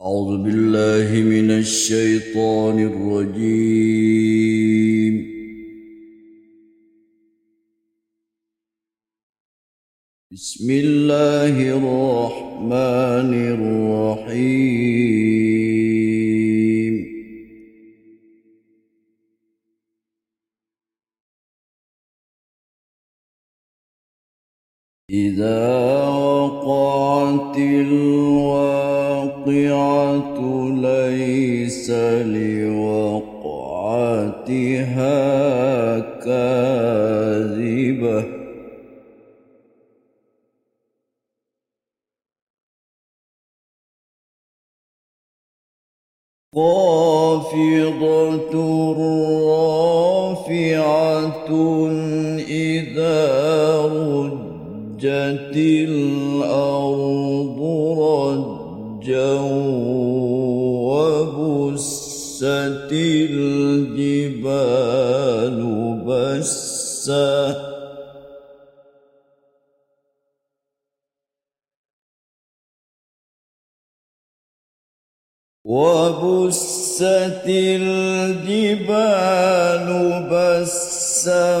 أعوذ بالله من الشيطان الرجيم. بسم الله الرحمن الرحيم. إذا وقعت الواقع ليس لوقعتها كاذبة. خافضة رافعة إذا رجت الأرض وبست الجبال بسا. وبست الجبال بسا.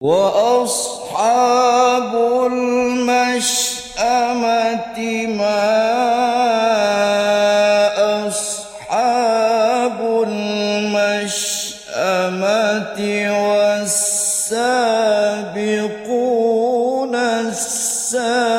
وأصحاب المشأمة ما أصحاب المشأمة والسابقون السابقون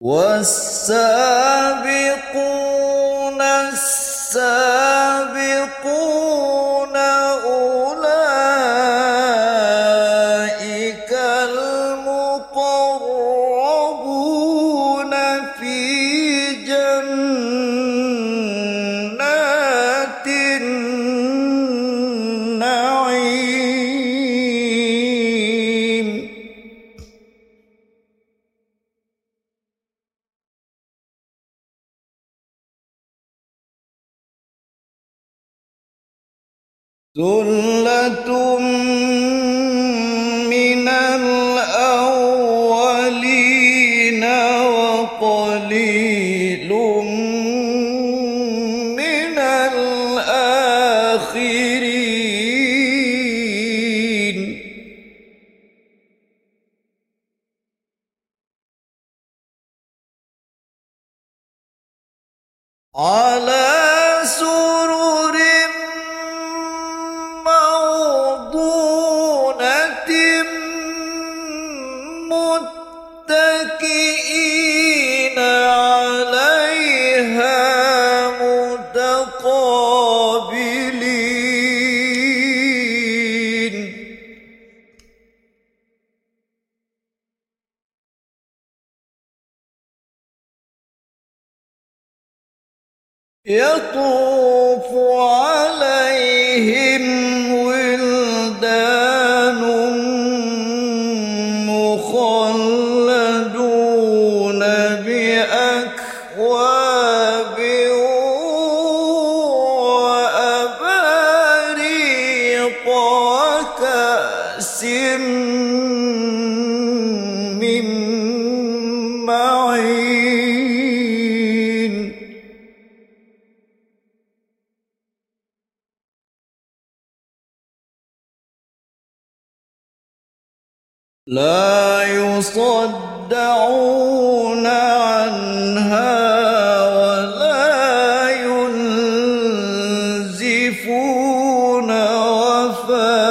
والسابقون السابقون ثلة من الأولين وقليل من الآخرين. على يطوف عليهم ولدان مخلدون بأكواب وأباريق وكأس من معين لا يصدعون عنها ولا ينزفون وفاكهة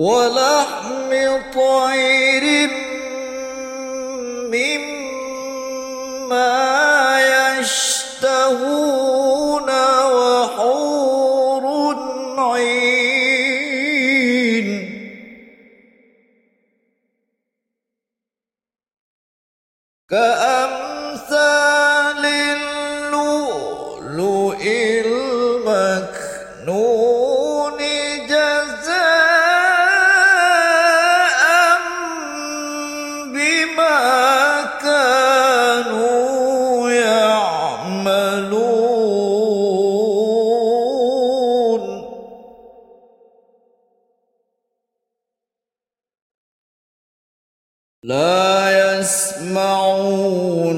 ولحم طير مما يشتهون وحور عين. كأمثال اللؤلؤ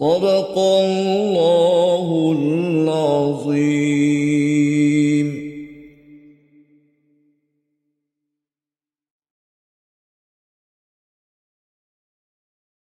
صدق الله العظيم.